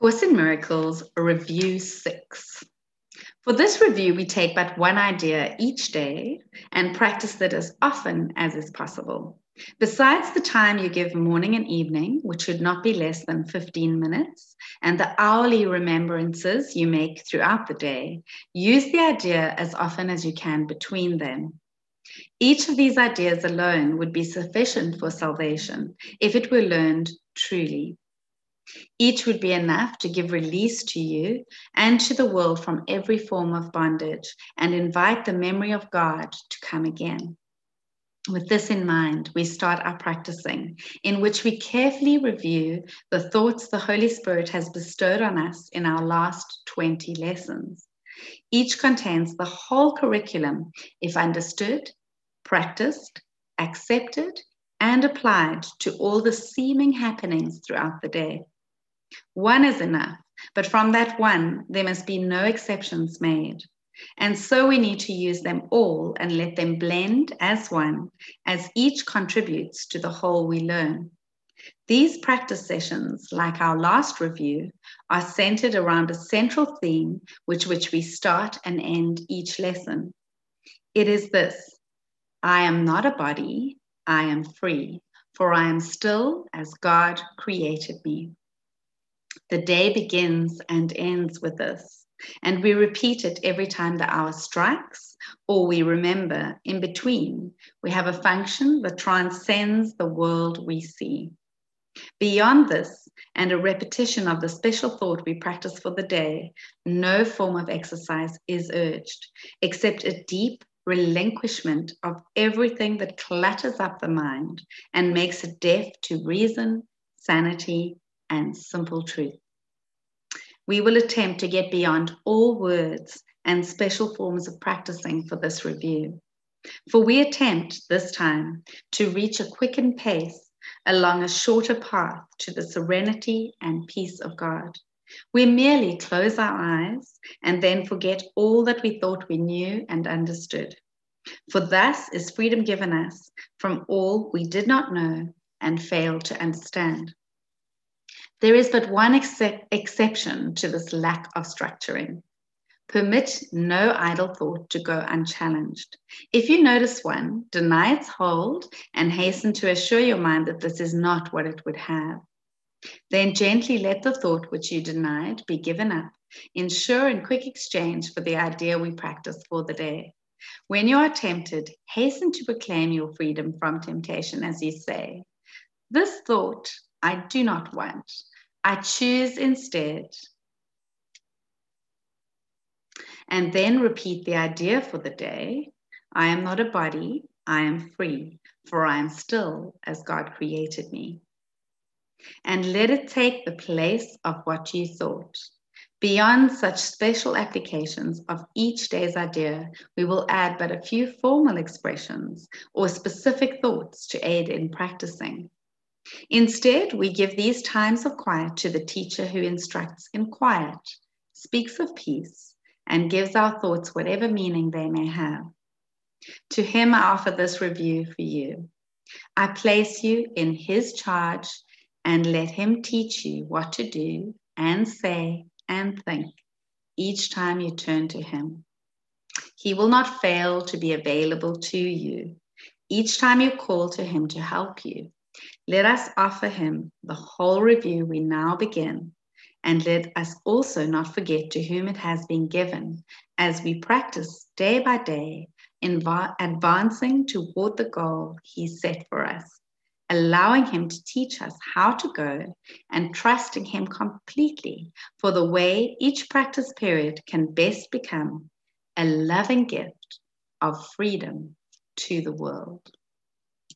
Course in Miracles, Review 6. For this review, we take but one idea each day and practice it as often as is possible. Besides the time you give morning and evening, which should not be less than 15 minutes, and the hourly remembrances you make throughout the day, use the idea as often as you can between them. Each of these ideas alone would be sufficient for salvation if it were learned truly. Each would be enough to give release to you and to the world from every form of bondage and invite the memory of God to come again. With this in mind, we start our practicing, in which we carefully review the thoughts the Holy Spirit has bestowed on us in our last 20 lessons. Each contains the whole curriculum if understood, practiced, accepted, and applied to all the seeming happenings throughout the day. One is enough, but from that one, there must be no exceptions made. And so we need to use them all and let them blend as one, as each contributes to the whole we learn. These practice sessions, like our last review, are centered around a central theme which which we start and end each lesson. It is this I am not a body, I am free, for I am still as God created me. The day begins and ends with this, and we repeat it every time the hour strikes, or we remember in between we have a function that transcends the world we see. Beyond this, and a repetition of the special thought we practice for the day, no form of exercise is urged, except a deep relinquishment of everything that clutters up the mind and makes it deaf to reason, sanity, and simple truth. We will attempt to get beyond all words and special forms of practicing for this review. For we attempt this time to reach a quickened pace along a shorter path to the serenity and peace of God. We merely close our eyes and then forget all that we thought we knew and understood. For thus is freedom given us from all we did not know and failed to understand. There is but one ex- exception to this lack of structuring. Permit no idle thought to go unchallenged. If you notice one, deny its hold and hasten to assure your mind that this is not what it would have. Then gently let the thought which you denied be given up in quick exchange for the idea we practice for the day. When you are tempted, hasten to proclaim your freedom from temptation as you say, This thought I do not want. I choose instead. And then repeat the idea for the day I am not a body, I am free, for I am still as God created me. And let it take the place of what you thought. Beyond such special applications of each day's idea, we will add but a few formal expressions or specific thoughts to aid in practicing. Instead, we give these times of quiet to the teacher who instructs in quiet, speaks of peace, and gives our thoughts whatever meaning they may have. To him, I offer this review for you. I place you in his charge and let him teach you what to do and say and think each time you turn to him. He will not fail to be available to you each time you call to him to help you. Let us offer him the whole review we now begin, and let us also not forget to whom it has been given as we practice day by day, inv- advancing toward the goal he set for us, allowing him to teach us how to go and trusting him completely for the way each practice period can best become a loving gift of freedom to the world.